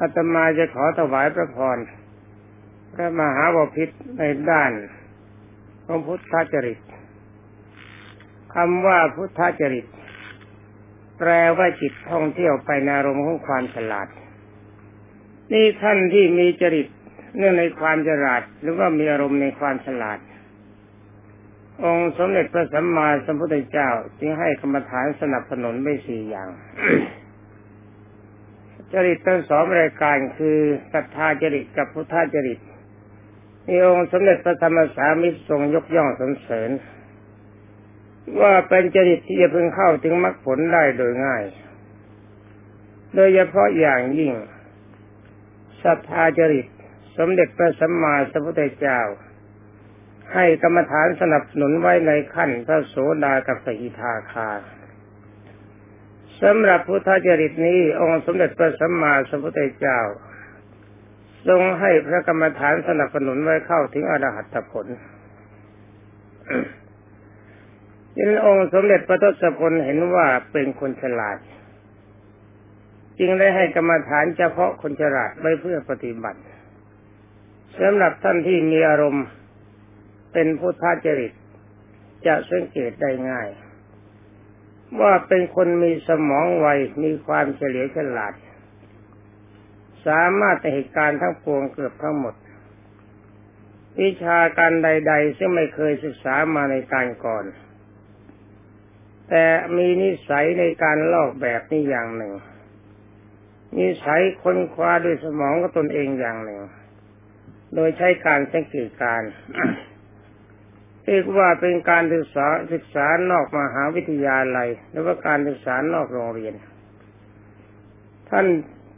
อาตมาจะขอถวายพระพรพระมหาวพิษในด้านพระพุทธจริตคำว่าพุทธจริต แปลว่าจิตท่องเที่ยวไปในอารมณ์ของความฉลาด นี่ท่านที่มีจริตเนื่องในความฉลาด หรือว่ามีอารมณ์ในความฉลาด องค์สมเด็จพระสัมมาสัมพุทธเจ้าจึงให้กรรมฐานสนับสนุนไม่สี่อย่าง จริตทั้งสองรายการคือศรัทธาจริตกับพุทธจริตมีองค์สมเด็จพระธรรมสามิตรทรงยกย่องสรรเสริญ ว่าเป็นจริตที่จะพึงเข้าถึงมรรคผลได้โดยง่าย โดยเฉพาะอย่างยิ่งศรัทธาจริต สมเด็จพระสัมมาสัมพุทธเจ้า ให้กรรมฐานสนับสนุนไว้ในขั้นพระโสดากับสกิทาคา สำหรับพุทธจริตนี้ องค์สมเด็จพระสัมมาสัมพุทธเจ้า ทรงให้พระกรรมฐานสนับสนุนไว้เข้าถึงอรหัตผลยินองค์สมเด็จพระทศพลเห็นว่าเป็นคนฉลาด จึงได้ให้กรรมฐานเฉพาะคนฉลาดไว้เพื่อปฏิบัติสำหรับท่านที่มีอารมณ์เป็นพุทธจริตจะสังเกตได้ง่าย ว่าเป็นคนมีสมองไวมีความเฉลียวฉลาด สามารถแต่เหตุการณ์ทั้งปวงเกือบทั้งหมด วิชาการใด ๆ ซึ่งไม่เคยศึกษามาในการก่อน แต่มีนิสัยในการลอกแบบนี้อย่างหนึ่ง นิสัยค้นคว้าด้วยสมองก็ตนเองอย่างหนึ่ง โดยใช้การสังเกตการ เรียกว่าเป็นการศึกษาศึกษานอกมหาวิทยาลัย หรือว่าการศึกษานอกโรงเรียน ท่าน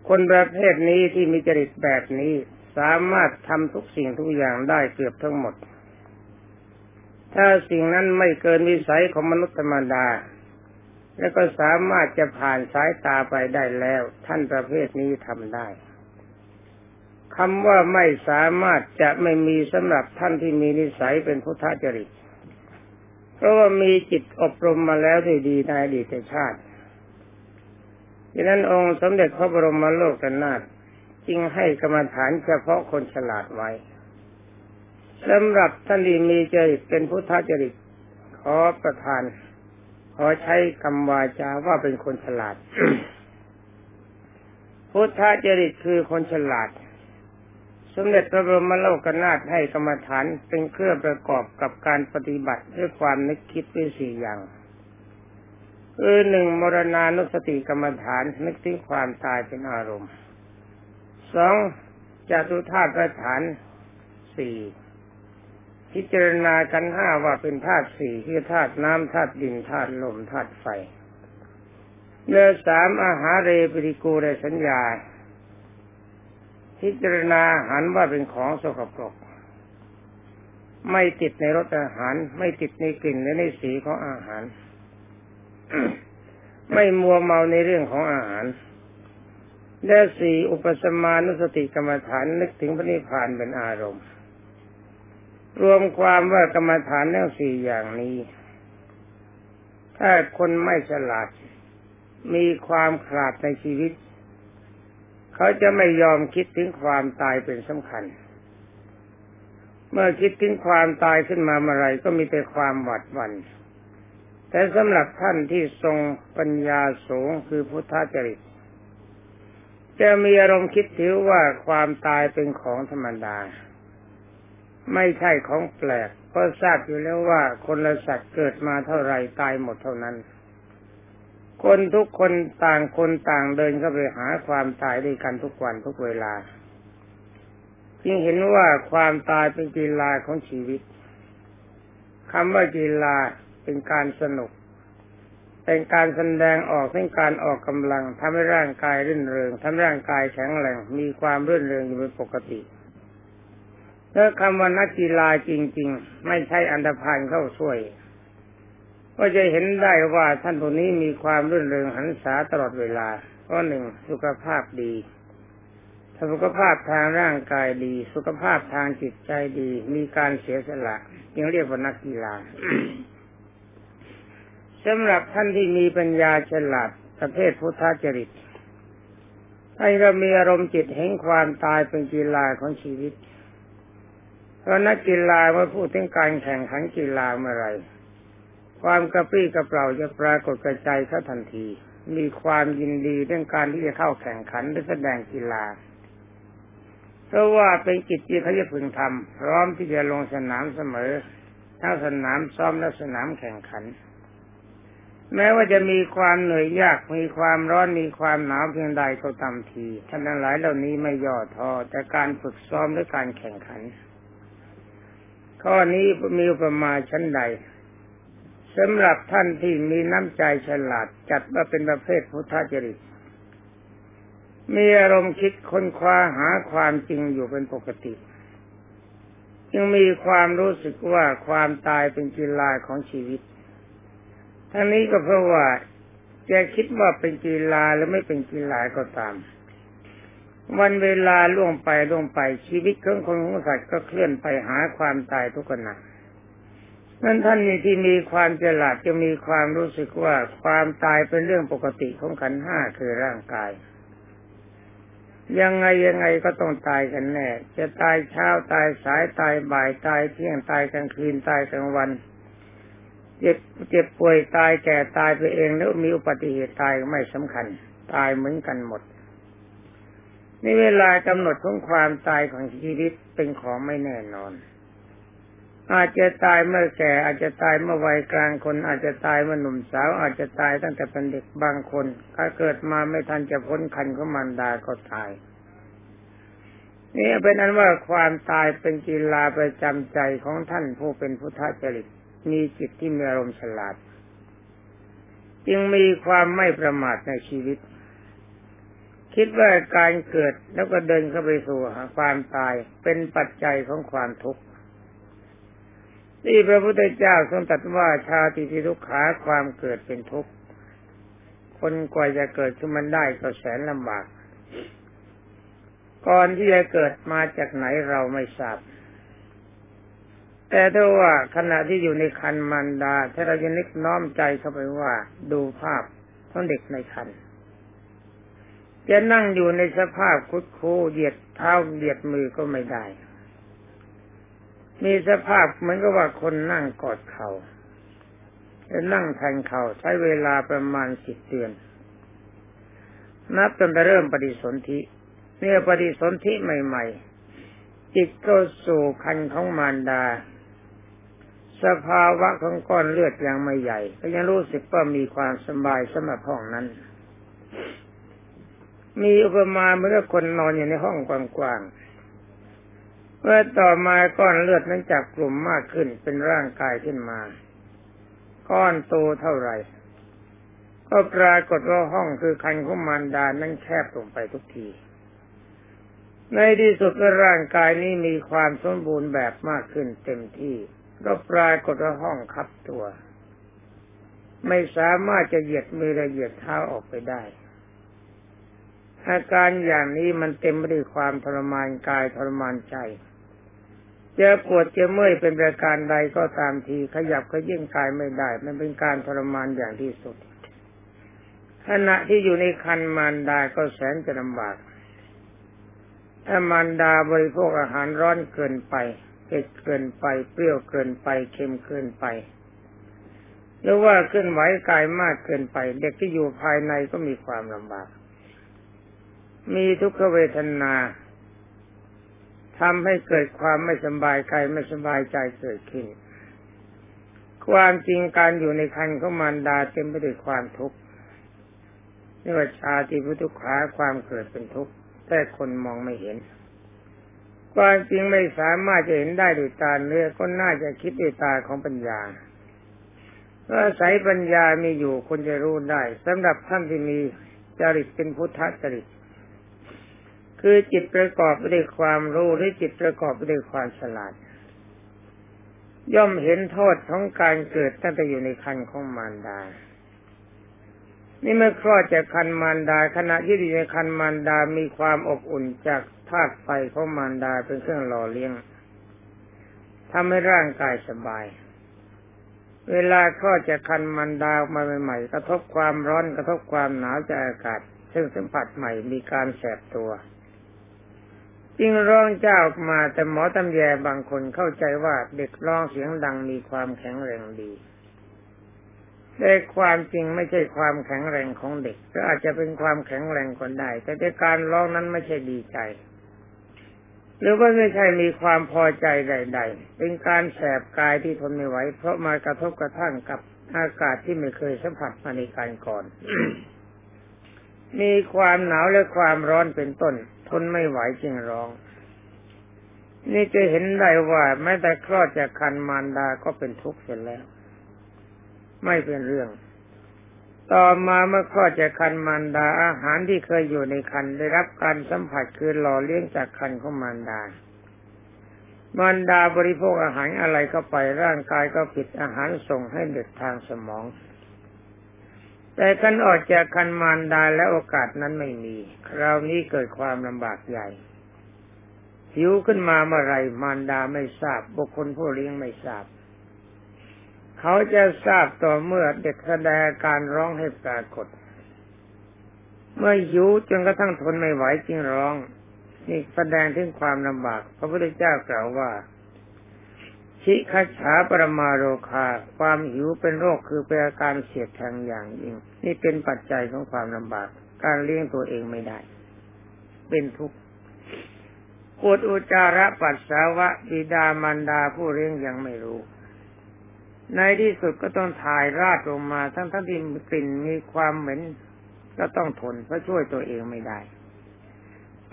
คนประเภทนี้ที่มีจริตแบบนี้สามารถทำทุกสิ่งทุกอย่างได้เกือบทั้งหมด ถ้าสิ่งนั้นไม่เกินวิสัยของมนุษย์ธรรมดา แล้วก็สามารถจะผ่านสายตาไปได้แล้ว ท่านประเภทนี้ทำได้ คำว่าไม่สามารถจะไม่มีสำหรับท่านที่มีนิสัยเป็นพุทธจริต เพราะว่ามีจิตอบรมมาแล้วด้วยดีในอดีตชาติดังนั้นองค์สมเด็จพระบรมโลกนาถจึงให้กรรมฐานเฉพาะคนฉลาดไว้สำหรับท่านที่มีจริตเป็นพุทธจริต ขอประทาน ขอใช้คำวาจาว่าเป็นคนฉลาด พุทธจริตคือคนฉลาด สมเด็จพระบรมโลกนาถให้กรรมฐานเป็นเครื่องประกอบกับการปฏิบัติด้วยความนึกคิดด้วยสี่อย่างคือหนึ่งมรณานุสติกรรมฐานนึกถึงความตายเป็นอารมณ์สองจตุธาตุฐานสี่พิจารณากันห้าว่าเป็นธาตุสี่คือธาตุน้ำธาตุดินธาตุลมธาตุไฟเนื้อสามอาหารเรปริกูเรสัญญา พิจารณาอาหารว่าเป็นของสกปรก ไม่ติดในรสอาหาร ไม่ติดในกลิ่นและในสีของอาหาร ไม่มัวเมาในเรื่องของอาหารและสี่อุปสมานุสติกรรมฐานนึกถึงพระนิพพานเป็นอารมณ์ รวมความว่ากรรมฐานทั้งสี่อย่างนี้ ถ้าคนไม่ฉลาด มีความขาดในชีวิต เขาจะไม่ยอมคิดถึงความตายเป็นสำคัญ เมื่อคิดถึงความตายขึ้นมาเมื่อไรก็มีแต่ความหวาดหวัน่นแต่สำหรับท่านที่ทรงปัญญาสูงคือพุทธจริตจะมีอารมณ์คิดถือว่าความตายเป็นของธรรมดา ไม่ใช่ของแปลกเพราะทราบอยู่แล้วว่าคนละสัตว์เกิดมาเท่าไรตายหมดเท่านั้น คนทุกคนต่างคนต่างเดินเข้าไปหาความตายด้วยกันทุกวันทุกเวลา จึงเห็นว่าความตายเป็นกีฬาของชีวิตคำว่ากีฬาเป็นการสนุก เป็นการแสดงออกเป็นการออกกำลังทำให้ร่างกายรื่นเริงทำให้ร่างกายแข็งแรงมีความรื่นเริงอยู่เป็นปกติแล้วคำว่านักกีฬาจริง ๆ ไม่ใช่อันดพานเข้าช่วย ก็จะเห็นได้ว่าท่านผู้นี้มีความรื่นเริงหันษาตลอดเวลาเพราะหนึ่งสุขภาพดีสุขภาพทางร่างกายดี สุขภาพทางจิตใจดี มีการเสียสละจึงเรียกว่านักกีฬาสำหรับท่านที่มีปัญญาฉลาดประเภทพุทธจริตให้เรามีอารมณ์จิตแห่งความตายเป็นกีฬาของชีวิตเพราะนักกีฬาเมื่อพูดถึงการแข่งขันกีฬาเมื่อไร ความกระปรี้กระเปร่าจะปรากฏกระจายเขาทันที มีความยินดีเรื่องการที่จะเข้าแข่งขันหรือแสดงกีฬาเพราะว่าเป็นกิจที่เขาจะพึงทำพร้อมที่จะลงสนามเสมอทั้งสนามซ้อมและสนามแข่งขัน แม้ว่าจะมีความเหนื่อยยากมีความร้อนมีความหนาวเพียงใดก็ตามทีท่านทั้งหลายเหล่านี้ไม่ย่อท้อแต่การฝึกซ้อมและการแข่งขัน ข้อนี้มีอุปมาณชั้นใด สำหรับท่านที่มีน้ำใจฉลาดจัดว่าเป็นประเภทพุทธจริต มีอารมณ์คิดค้นคว้าหาความจริงอยู่เป็นปกติ จึงมีความรู้สึกว่าความตายเป็นกีฬาของชีวิต ทั้งนี้ก็เพราะว่าจะคิดว่าเป็นกีฬาหรือไม่เป็นกีฬาก็ตาม วันเวลาล่วงไปล่วงไปชีวิตของคนของสัตว์ก็เคลื่อนไปหาความตายทุกขณะ นั้นท่านนี้ที่มีความฉลาดจะมีความรู้สึกว่าความตายเป็นเรื่องปกติของขันห้าคือร่างกาย ยังไงยังไงก็ต้องตายกันแน่จะตายเช้าตายสายตายบ่ายตายเที่ยงตายกลางคืนตายกลางวันเจ็บเจ็บป่วยตายแก่ตายไปเองแล้วมีอุบัติเหตุตายไม่สำคัญ ตายเหมือนกันหมดนี่เวลากำหนดของความตายของชีวิตเป็นของไม่แน่นอน อาจจะตายเมื่อแก่ อาจจะตายเมื่อวัยกลางคน อาจจะตายเมื่อหนุ่มสาว อาจจะตายตั้งแต่เป็นเด็กบางคน ถ้าเกิดมาไม่ทันจะพ้นคันของมารดาก็ตายนี่เป็นนั้นว่าความตายเป็นกีฬาประจำใจของท่านผู้เป็นพุทธจริตมีจิตที่มีอารมณ์ฉลาด จึงมีความไม่ประมาทในชีวิต คิดว่าการเกิดแล้วก็เดินเข้าไปสู่ความตายเป็นปัจจัยของความทุกข์ ที่พระพุทธเจ้าทรงตรัสว่าชาติที่ทุกขาความเกิดเป็นทุกข์คนกว่าจะเกิดขึ้นมันได้ก็แสนลำบาก ก่อนที่จะเกิดมาจากไหนเราไม่ทราบ แต่ถ้าว่าขณะที่อยู่ในคันมันดา ถ้าเราจะนึกน้อมใจเข้าไปว่า ดูภาพของเด็กในคันจะนั่งอยู่ในสภาพคุดคูเหยียดเท้าเหยียดมือก็ไม่ได้ มีสภาพเหมือนกับว่าคนนั่งกอดเขา่าจะนั่งแทงเขา่าใช้เวลาประมาณสิบเดือน นับจนไปเริ่มปฏิสนธิเนี่ยปฏิสนธิใหม่ ๆ จิตก็สู่คันของมารดา สภาวะของก้อนเลือดยังไม่ใหญ่ ก็ยังรู้สึกว่ามีความสบายสำหรับห้องนั้น มีอุปมาเหมือนกับคนนอนอยู่ในห้องกว้างๆ เมื่อต่อมาก้อนเลือดนั้นจากกลุ่มมากขึ้นเป็นร่างกายขึ้นมา ก้อนโตเท่าไหร่ ก็ปรากฏว่าห้องคือคันของมารดานั้นแคบลงไปทุกที ในที่สุดร่างกายนี้มีความสมบูรณ์แบบมากขึ้นเต็มที่ก็ปรากฏว่าห้องคับตัว ไม่สามารถจะเหยียดมือและเหยียดเท้าออกไปได้อาการอย่างนี้มันเต็มไปด้วยความทรมานกายทรมานใจ จะปวดจะเมื่อยเป็นประการใดก็ตามทีขยับขยิ่งกายไม่ได้ มันเป็นการทรมานอย่างที่สุด ขณะที่อยู่ในคันมารดาก็แสนจะลำบากถ้ามารดาบริโภคอาหารร้อนเกินไปเผ็ดเกินไปเปรี้ยวเกินไปเค็มเกินไป หรือว่าเคลื่อนไหวกายมากเกินไป เด็กที่อยู่ภายในก็มีความลำบาก มีทุกขเวทนา ทำให้เกิดความไม่สบายกายไม่สบายใจเกิดขึ้น ความจริงการอยู่ในคันของมารดาเต็มไปด้วยความทุกข์นี่ว่าชาติพุทุกขาความเกิดเป็นทุกข์แต่คนมองไม่เห็น ความจริงไม่สามารถจะเห็นได้ด้วยตาเนื้อก็น่าจะคิดด้วยตาของปัญญาว่าสายปัญญามีอยู่คนจะรู้ได้สำหรับท่านที่มีจริตเป็นพุทธจริต คือจิตประกอบไปด้วยความรู้หรือจิตประกอบไปด้วยความฉลาด ย่อมเห็นโทษของการเกิดตั้งแต่อยู่ในคันของมารดา นี่เมื่อคลอดจากคันมารดาขณะที่อยู่ในคันมารดา มีความอบอุ่นจากธาตุไฟของมารดาเป็นเครื่องหล่อเลี้ยงทำให้ร่างกายสบาย เวลาคลอดจากคันมารดามาใหม่ๆ กระทบความร้อนกระทบความหนาวจากอากาศ ซึ่งสัมผัสใหม่มีการแสบตัว จึงร้องเจ้าออกมาแต่หมอตำแยบางคนเข้าใจว่าเด็กร้องเสียงดังมีความแข็งแรงดีแต่ความจริงไม่ใช่ความแข็งแรงของเด็ก ก็อาจจะเป็นความแข็งแรงคนได้ แต่การร้องนั้นไม่ใช่ดีใจ หรือว่าไม่ใช่มีความพอใจใด ๆ เป็นการแสบกายที่ทนไม่ไหว เพราะมากระทบกระทั่งกับอากาศที่ไม่เคยสัมผัสมาในการก่อน มีความหนาวและความร้อนเป็นต้น ทนไม่ไหวจึงร้อง นี่จะเห็นได้ว่าแม้แต่คลอดจากคันมารดาก็เป็นทุกข์เสร็จแล้ว ไม่เป็นเรื่อง ต่อมาเมื่อคลอดจากคันมารดาอาหารที่เคยอยู่ในคันได้รับการสัมผัสคือหล่อเลี้ยงจากคันของมารดามารดาบริโภคอาหารอะไรเข้าไปร่างกายก็ผิดอาหารส่งให้เด็กทางสมอง แต่กันออกจากคันมารดาและโอกาสนั้นไม่มี คราวนี้เกิดความลำบากใหญ่หิวขึ้นมาเมื่อไรมารดาไม่ทราบ บุคคลผู้เลี้ยงไม่ทราบ เขาจะทราบต่อเมื่อเด็กแสดงการร้องให้ปรากฏ เมื่อหิวจนกระทั่งทนไม่ไหวจึงร้อง นี่แสดงถึงความลำบาก พระพุทธเจ้ากล่าวว่า ชิคัฉาปรมาโรคา ความหิวเป็นโรคคือเป็นอาการเสียดแทงอย่างยิ่ง นี่เป็นปัจจัยของความลำบาก การเลี้ยงตัวเองไม่ได้ เป็นทุกข์ปวดอุจาระปัสสาวะบิดามารดาผู้เลี้ยงยังไม่รู้ ในที่สุดก็ต้องถ่ายราดลงมาทั้งทั้งที่กลิ่นมีความเหม็นก็ต้องทนเพราะช่วยตัวเองไม่ได้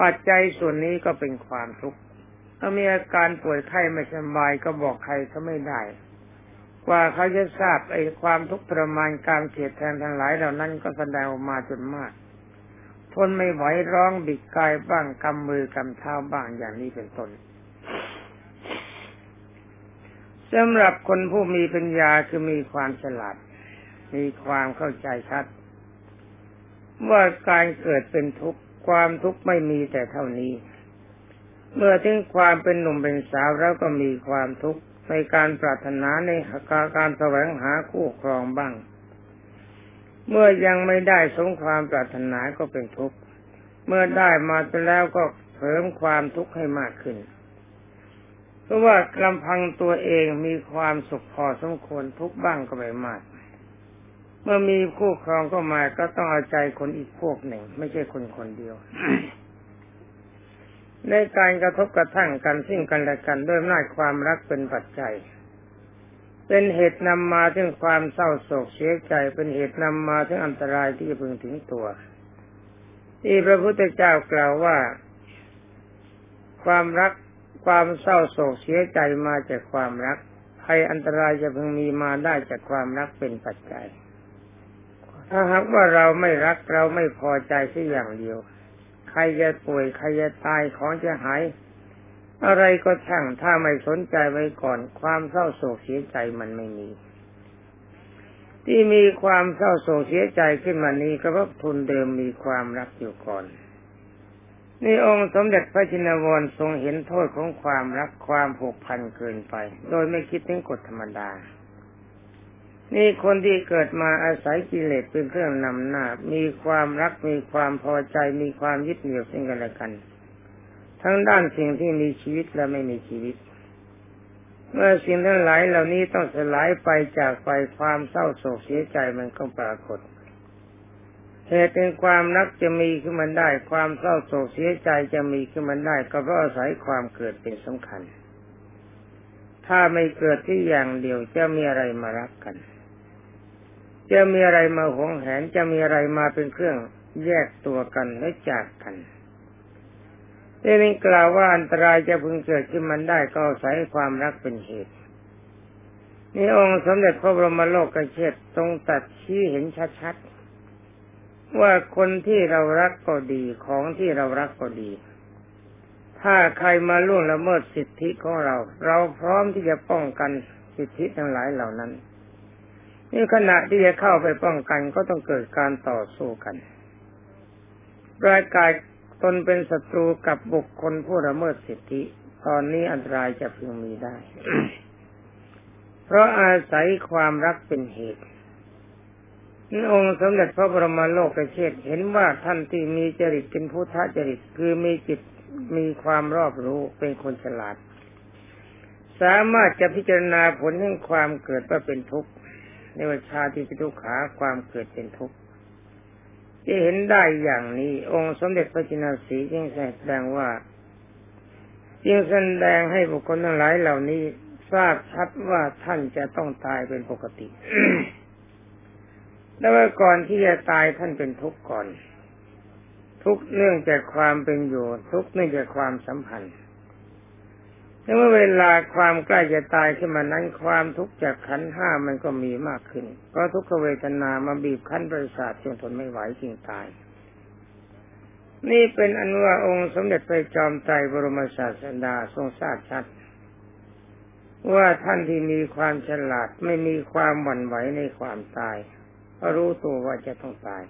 ปัจจัยส่วนนี้ก็เป็นความทุกข์ ถ้ามีอาการป่วยไข้ไม่สบายก็บอกใครเขาไม่ได้ กว่าเขาจะทราบไอ้ความทุกข์ทรมานการเสียดแทงทั้งหลายเหล่านั้นก็แสดงออกมาจนมาก ทนไม่ไหวร้องบิดกายบ้างกำมือกำเท้าบ้างอย่างนี้เป็นต้นสำหรับคนผู้มีปัญญาคือมีความฉลาด มีความเข้าใจชัด ว่าการเกิดเป็นทุกข์ความทุกข์ไม่มีแต่เท่านี้ เมื่อถึงความเป็นหนุ่มเป็นสาวแล้วก็มีความทุกข์ในการปรารถนาในการแสวงหาคู่ครองบ้าง เมื่อยังไม่ได้สมความปรารถนาก็เป็นทุกข์ เมื่อได้มาแล้วก็เพิ่มความทุกข์ให้มากขึ้น เพราะว่าลำพังตัวเองมีความสุขพอสมควรทุกบ้างก็ไม่มาก เมื่อมีคู่ครองก็มาก็ต้องเอาใจคนอีกพวกหนึ่ง ไม่ใช่คนคนเดียว ในการกระทบกระทั่งกันซึ่งกันและกันด้วยหน้าความรักเป็นปัจจัย เป็นเหตุนำมาถึงความเศร้าโศกเสียใจ เป็นเหตุนำมาถึงอันตรายที่จะพึงถึงตัว ที่พระพุทธเจ้ากล่าวว่า ความรักความเศร้าโศกเสียใจมาจากความรักภัยอันตรายจะพึงมีมาได้จากความรักเป็นปัจจัย ถ้าหากว่าเราไม่รักเราไม่พอใจสักอย่างเดียว รจะป่วยใครจะตายของจะหาย อะไรก็ช่างถ้าไม่สนใจไว้ก่อนความเศร้าโศกเสียใจมันไม่มี ที่มีความเศร้าโศกเสียใจขึ้นมานี้ก็เพราะทุนเดิมมีความรักอยู่ก่อนนี่องค์สมเด็จพระจินวรทรงเห็นโทษของความรักความผูกพันเกินไป โดยไม่คิดถึงกฎธรรมดา นี่คนที่เกิดมาอาศัยกิเลสเป็นเครื่องนำหน้า มีความรักมีความพอใจมีความยึดเหนี่ยวซึ่งกันและกัน ทั้งด้านสิ่งที่มีชีวิตและไม่มีชีวิต เมื่อสิ่งทั้งหลายเหล่านี้ต้องสลายไปจากไปความเศร้าโศกเสียใจมันก็ปรากฏเหตุเป็นความรักจะมีขึ้นมาได้ ความเศร้าโศกเสียใจจะมีขึ้นมาได้ ก็เพราะอาศัยความเกิดเป็นสำคัญ ถ้าไม่เกิดที่อย่างเดียวจะมีอะไรมารักกัน จะมีอะไรมาหวงแหนจะมีอะไรมาเป็นเครื่องแยกตัวกันและจากกันที่นี้กล่าวว่าอันตรายจะพึงเกิดขึ้นมันได้ก็อาศัยความรักเป็นเหตุนี่องค์สมเด็จพระบรมโลกกเชษทรงตัดชี้เห็นชัดๆว่าคนที่เรารักก็ดีของที่เรารักก็ดี ถ้าใครมาล่วงละเมิดสิทธิของเรา เราพร้อมที่จะป้องกันสิทธิทั้งหลายเหล่านั้น นี่ขณะที่จะเข้าไปป้องกันก็ต้องเกิดการต่อสู้กันรายกายตนเป็นศัตรูกับบุคคลผู้ละเมิดสิทธิ ตอนนี้อันตรายจะพึงมีได้ เพราะอาศัยความรักเป็นเหตุองค์สมเด็จพระบรมโลกเชษเห็นว่าท่านที่มีจริตเป็นพุทธจริตคือมีจิตมีความรอบรู้เป็นคนฉลาด สามารถจะพิจารณาผลแห่งความเกิดว่าเป็นทุกข์ ในวิชาที่เป็นทุกขาความเกิดเป็นทุกข์ที่เห็นได้อย่างนี้ องค์สมเด็จพระจินสีจึงแสดงว่าจึงแสดงให้บุคคลทั้งหลายเหล่านี้ทราบชัดว่าท่านจะต้องตายเป็นปกติแล้ว่าก่อนที่จะตายท่านเป็นทุกข์ก่อน ทุกเนื่องจากความเป็นอยู่ ทุกเนื่องจากความสัมพันธ์ แต่เมื่อเวลาความใกล้จะตายขึ้นมานั้นความทุกข์จากขันห้ามันก็มีมากขึ้น เพราะทุกขเวทนามาบีบคั้นประสาทจนทนไม่ไหวจึงตาย นี่เป็นอันว่าองค์สมเด็จพระจอมไตรบรมศาสดาทรงทราบชัด ว่าท่านที่มีความฉลาดไม่มีความหวั่นไหวในความตายก็รู้ตัวว่าจะต้องตาย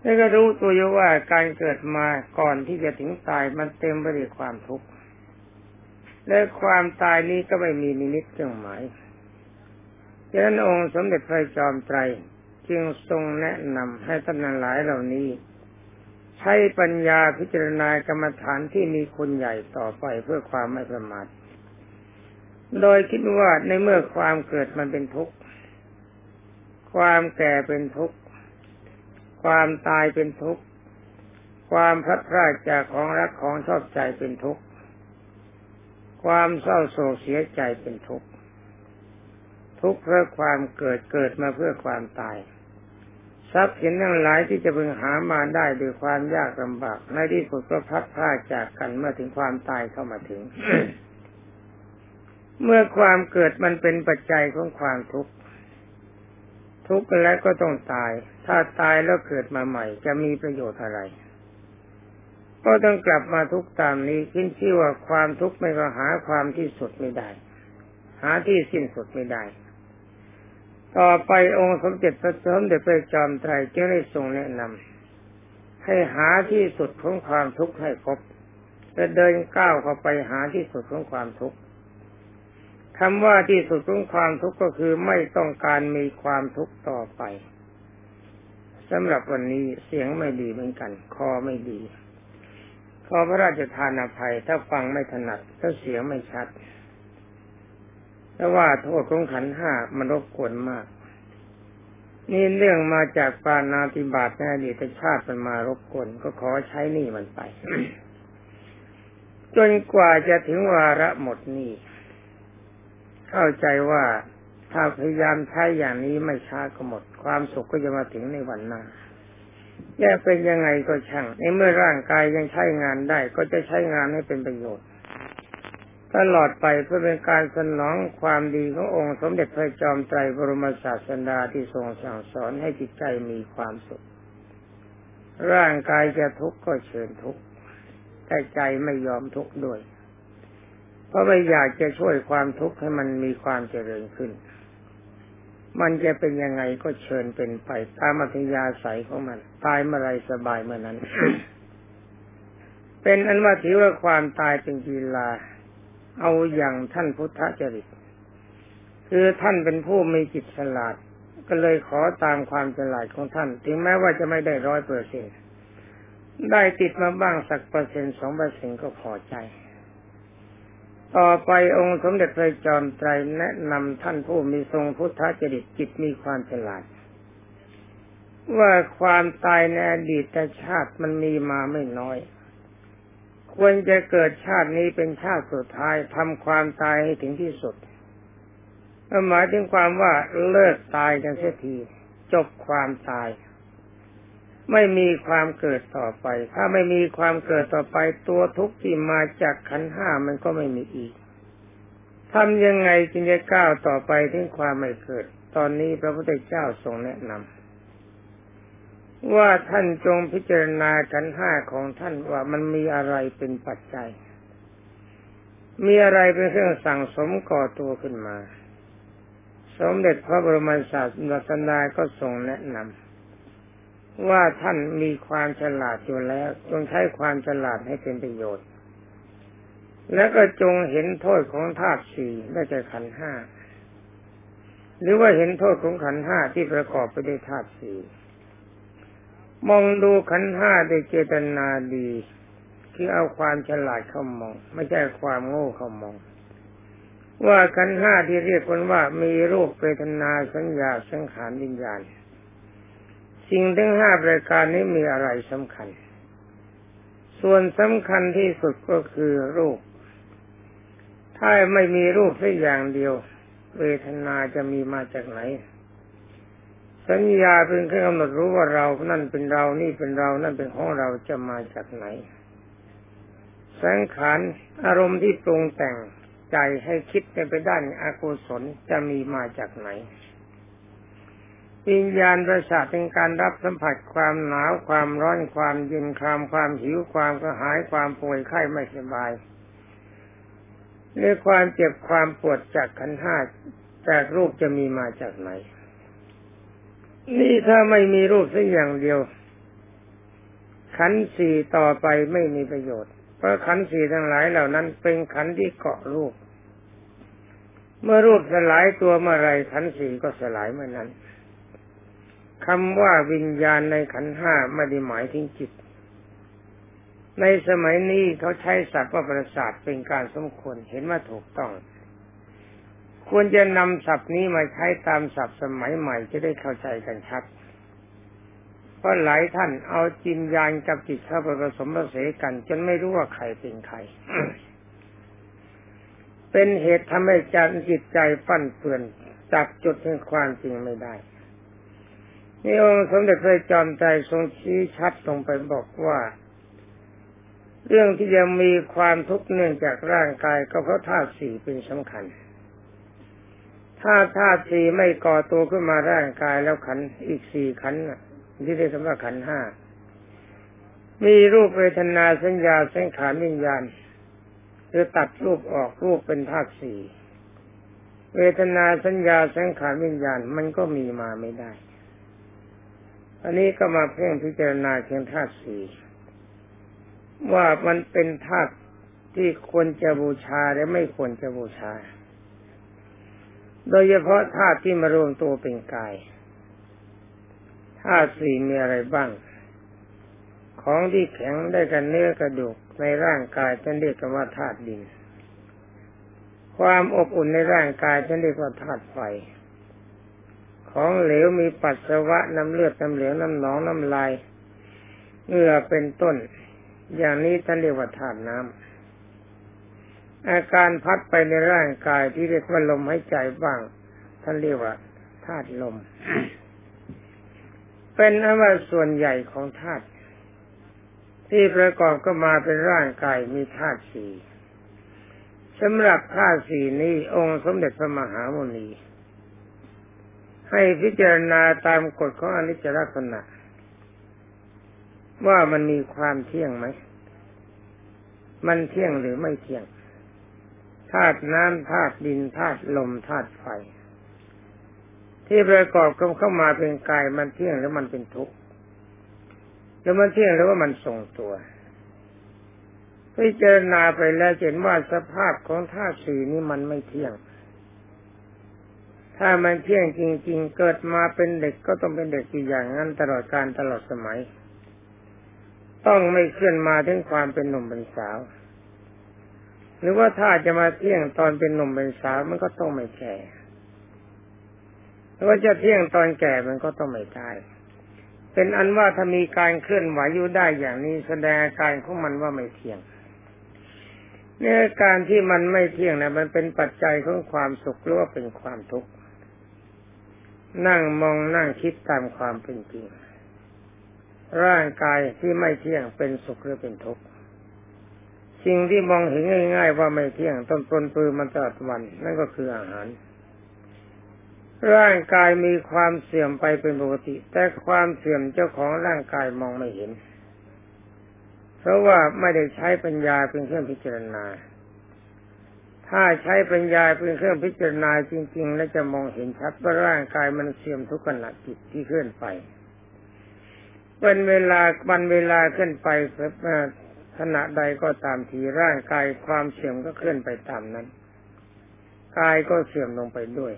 แล้วก็รู้ตัวอยู่ว่าการเกิดมาก่อนที่จะถึงตายมันเต็มไปด้วยความทุกข์ และความตายนี้ก็ไม่มีนิมิตเครื่องหมายฉะนั้นองค์สมเด็จพระจอมไตรจึงทรงแนะนำให้ท่านหลายเหล่านี้ ใช้ปัญญาพิจารณากรรมฐานที่มีคุณใหญ่ต่อไปเพื่อความไม่ประมาทโดยคิดว่าในเมื่อความเกิดมันเป็นทุกข์ ความแก่เป็นทุกข์ ความตายเป็นทุกข์ ความพลัดพรากจากของรักของชอบใจเป็นทุกข์ ความเศร้าโศกเสียใจเป็นทุกข์ทุกข์เพราะความเกิดเกิดมาเพื่อความตาย ทรัพย์สินทั้งหลายที่จะพึงหามาได้ด้วยความยากลำบากในที่สุดก็พัดพลาจากกันเมื่อถึงความตายเข้ามาถึง เมื่อความเกิดมันเป็นปัจจัยของความทุกข์ทุกข์แล้วก็ต้องตาย ถ้าตายแล้วเกิดมาใหม่ จะมีประโยชน์อะไร ก็ต้องกลับมาทุกตามนี้ขึ้นชื่อว่าความทุกข์ไม่ก็หาความที่สุดไม่ได้ หาที่สิ้นสุดไม่ได้ ต่อไปองค์สมเด็จพระสมเด็จพระจอมไตรจึงได้ทรงแนะนำให้หาที่สุดของความทุกข์ให้พบและเดินก้าวเข้าไปหาที่สุดของความทุกข์คำว่าที่สุดของความทุกข์ก็คือไม่ต้องการมีความทุกข์ต่อไปสำหรับวันนี้เสียงไม่ดีเหมือนกัน คอไม่ดี ขอพระราชทานอภัยถ้าฟังไม่ถนัดถ้าเสียงไม่ชัดแต่ว่าโทษของขันห้ามันรบกวนมาก นี่เรื่องมาจากปานาติบาตในอดีตชาติมันมารบกวน ก็ขอใช้นี่มันไป จนกว่าจะถึงวาระหมดนี่เข้าใจว่าถ้าพยายามใช้อย่างนี้ไม่ช้าก็หมด ความสุขก็จะมาถึงในวันหน้า แย่เป็นยังไงก็ช่าง ในเมื่อร่างกายยังใช้งานได้ ก็จะใช้งานให้เป็นประโยชน์ ตลอดไปเพื่อเป็นการสนองความดีขององค์สมเด็จพระจอมไตรบรมศาสดาที่ทรงสั่งสอนให้จิตใจมีความสุข ร่างกายจะทุกข์ก็เชิญทุกข์แต่ใจไม่ยอมทุกข์ด้วย เพราะไม่อยากจะช่วยความทุกข์ให้มันมีความเจริญขึ้น มันจะเป็นยังไงก็เชิญเป็นไปตามอัธยาศัยของมัน ตายเมื่อไรสบายเมื่อนั้น เป็นอันว่าถือว่าความตายเป็นกีฬา เอาอย่างท่านพุทธจริต คือท่านเป็นผู้มีจิตฉลาด ก็เลยขอตามความฉลาดของท่าน ถึงแม้ว่าจะไม่ได้ร้อยเปอร์เซ็นได้ติดมาบ้างสักเปอร์เซ็นต์สองเปอร์เซ็นต์ก็พอใจ ต่อไปองค์สมเด็จพระจอมไตรแนะนำท่านผู้มีทรงพุทธจริตจิตมีความฉลาด ว่าความตายในอดีตชาติมันมีมาไม่น้อย ควรจะเกิดชาตินี้เป็นชาติสุดท้ายทำความตายให้ถึงที่สุดหมายถึงความว่าเลิกตายกันเสียที จบความตาย ไม่มีความเกิดต่อไป ถ้าไม่มีความเกิดต่อไป ตัวทุกข์ที่มาจากขันห้ามันก็ไม่มีอีกทำยังไงจึงจะก้าวต่อไปถึงความไม่เกิด ตอนนี้พระพุทธเจ้าทรงแนะนำว่าท่านจงพิจารณาขันห้าของท่านว่ามันมีอะไรเป็นปัจจัย มีอะไรเป็นเครื่องสั่งสมก่อตัวขึ้นมา สมเด็จพระบรมศาสดาก็ทรงแนะนำ ว่าท่านมีความฉลาดอยู่แล้ว จงใช้ความฉลาดให้เป็นประโยชน์ แล้วก็จงเห็นโทษของธาตุสี่ได้แก่ขันห้าหรือว่าเห็นโทษของขันห้าที่ประกอบไปด้วยธาตุสี่มองดูขันห้าด้วยเจตนาดีคือเอาความฉลาดเข้ามอง ไม่ใช่ความโง่เข้ามอง ว่าขันห้าที่เรียกกันว่ามีรูปเวทนาสัญญาสังขารวิญญาณ สิ่งทั้งห้าประการนี้มีอะไรสำคัญ ส่วนสำคัญที่สุดก็คือรูป ถ้าไม่มีรูปสักอย่างเดียว เวทนาจะมีมาจากไหน สัญญาเป็นเครื่องกำหนดรู้ว่าเรา นั่นเป็นเรา นี่เป็นเรา นั่นเป็นของเราจะมาจากไหน สังขารอารมณ์ที่ปรุงแต่งใจให้คิดไปด้านอากุศลจะมีมาจากไหน วิญญาณประสาทเป็นการรับสัมผัสความหนาวความร้อนความเย็นความความหิวความกระหายความป่วยไข้ไม่สบายหรือความเจ็บความปวดจากขันห้าจากรูปจะมีมาจากไหน นี่ถ้าไม่มีรูปสักอย่างเดียว ขันสี่ต่อไปไม่มีประโยชน์ เพราะขันสี่ทั้งหลายเหล่านั้นเป็นขันที่เกาะรูป เมื่อรูปสลายตัวเมื่อไรขันสี่ก็สลายเมื่อนั้น คำว่าวิญญาณในขันห้าไม่ได้หมายถึงจิต ในสมัยนี้เขาใช้ศัพท์ว่าประสาทเป็นการสมควรเห็นว่าถูกต้อง ควรจะนำศัพท์นี้มาใช้ตามศัพท์สมัยใหม่จะได้เข้าใจกันชัดเพราะหลายท่านเอาจินญาณกับจิตเข้าไปผสมผสานกัน จนไม่รู้ว่าใครเป็นใคร เป็นเหตุทำให้จันจิตใจฟั่นเฟือนจับจุดแห่งความจริงไม่ได้ นี่องค์สมเด็จพระจอมใจทรงชี้ชัดลงไปบอกว่า เรื่องที่จะมีความทุกข์เนื่องจากร่างกายก็เพราะธาตุสี่เป็นสำคัญ ถ้าธาตุสี่ไม่ก่อตัวขึ้นมาร่างกายแล้วขันอีกสี่ขันที่เรียกว่าขันห้ามีรูปเวทนาสัญญาสังขารวิญญาณคือตัดรูปออกรูปเป็นธาตุสี่เวทนาสัญญาสังขารวิญญาณมันก็มีมาไม่ได้ อันนี้ก็มาเพ่งพิจารณาเพียงธาตุสี่ว่ามันเป็นธาตุที่ควรจะบูชาและไม่ควรจะบูชา โดยเฉพาะธาตุที่มารวมตัวเป็นกายธาตุสี่มีอะไรบ้าง ของที่แข็งได้กันเนื้อกระดูกในร่างกายท่านเรียกว่าธาตุดิน ความอบอุ่นในร่างกายท่านเรียกว่าธาตุไฟ ของเหลวมีปัสสาวะน้ำเลือดน้ำเหลืองน้ำหนองน้ำลายเหงื่อเป็นต้น อย่างนี้ท่านเรียกว่าธาตุน้ำอาการพัดไปในร่างกายที่เรียกว่าลมหายใจบ้าง ท่านเรียกว่าธาตุลม เป็นอว่าส่วนใหญ่ของธาตุที่ประกอบก็มาเป็นร่างกายมีธาตุสี่สำหรับธาตุสี่นี้องค์สมเด็จพระมหาโมนี ให้พิจารณาตามกฎของอนิจจลักษณะ ว่ามันมีความเที่ยงไหม มันเที่ยงหรือไม่เที่ยงธาตุน้ำธาตุดินธาตุลมธาตุไฟ ที่ประกอบกันเข้ามาเป็นกายมันเที่ยงหรือมันเป็นทุกข์แล้วมันเที่ยงหรือว่ามันทรงตัวพิจารณาไปแล้วเห็นว่าสภาพของธาตุสี่นี้มันไม่เที่ยง ถ้ามันเที่ยงจริง ๆ เกิดมาเป็นเด็กก็ต้องเป็นเด็กอีกอย่างนั้นตลอดการตลอดสมัย ต้องไม่เคลื่อนมาถึงความเป็นหนุ่มเป็นสาว หรือว่าถ้าจะมาเที่ยงตอนเป็นหนุ่มเป็นสาวมันก็ต้องไม่แก่หรือว่าจะเที่ยงตอนแก่มันก็ต้องไม่ตาย เป็นอันว่าถ้ามีการเคลื่อนไหวอยู่ได้อย่างนี้แสดงอาการของมันว่าไม่เที่ยงเนี่ยการที่มันไม่เที่ยงนะมันเป็นปัจจัยของความสุขหรือว่าเป็นความทุกข์ นั่งมองนั่งคิดตามความเป็นจริง ร่างกายที่ไม่เที่ยงเป็นสุขหรือเป็นทุกข์สิ่งที่มองเห็นง่าย ๆ ว่าไม่เที่ยงต้นปนปือมันตลอดวัน นั่นก็คืออาหาร ร่างกายมีความเสื่อมไปเป็นปกติ แต่ความเสื่อมเจ้าของร่างกายมองไม่เห็น เพราะว่าไม่ได้ใช้ปัญญาเป็นเครื่องพิจารณา ถ้าใช้ปัญญาเป็นเครื่องพิจารณาจริง ๆ แล้วจะมองเห็นชัดว่าร่างกายมันเสื่อมทุกขณะจิตที่เคลื่อนไป เป็นเวลาวันเวลาเคลื่อนไปขณะใดก็ตามทีร่างกายความเสื่อมก็เคลื่อนไปตามนั้นกายก็เสื่อมลงไปด้วย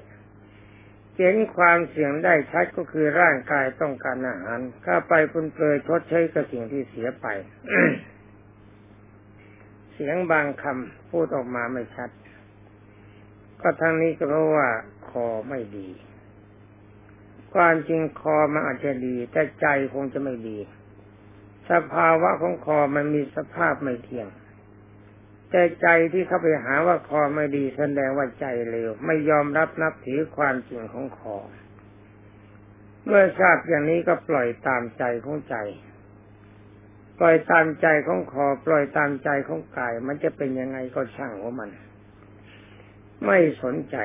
เห็นความเสี่ยงได้ชัดก็คือร่างกายต้องการอาหารข้าไปคุณเปยชดใช้กับสิ่งที่เสียไป เสียงบางคำพูดออกมาไม่ชัด ก็ทั้งนี้ก็เพราะว่าคอไม่ดี ความจริงคอมันอาจจะดี แต่ใจคงจะไม่ดี สภาวะของคอมันมีสภาพไม่เที่ยง แต่ใจที่เข้าไปหาว่าคอไม่ดีแสดงว่าใจเลวไม่ยอมรับนับถือความจริงของคอ เมื่อทราบอย่างนี้ก็ปล่อยตามใจของใจ ปล่อยตามใจของคอ ปล่อยตามใจของกาย มันจะเป็นยังไงก็ช่างของมัน ไม่สนใจ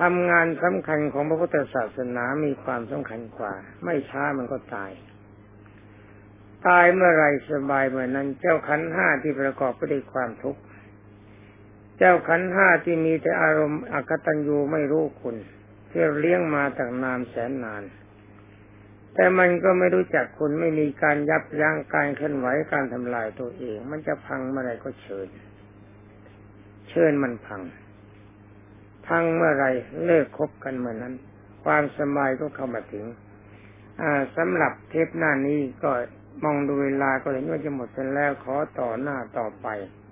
ทำงานสำคัญของพระพุทธศาสนามีความสำคัญกว่า ไม่ช้ามันก็ตาย ตายเมื่อไรสบายเมื่อนั้น เจ้าขันห้าที่ประกอบไปด้วยความทุกข์ เจ้าขันห้าที่มีแต่อารมณ์อกตัญญูไม่รู้คุณที่เลี้ยงมาตั้งนานแสนนาน แต่มันก็ไม่รู้จักคุณไม่มีการยับยั้งการเคลื่อนไหวการทำลายตัวเอง มันจะพังเมื่อไรก็เชิญ เชิญมันพัง พังเมื่อไรเลิกคบกันเมื่อนั้น ความสบายก็เข้ามาถึงสำหรับเทปหน้านี้ก็มองดูเวลาก็เห็นว่าจะหมดไปแล้วขอต่อหน้าต่อไป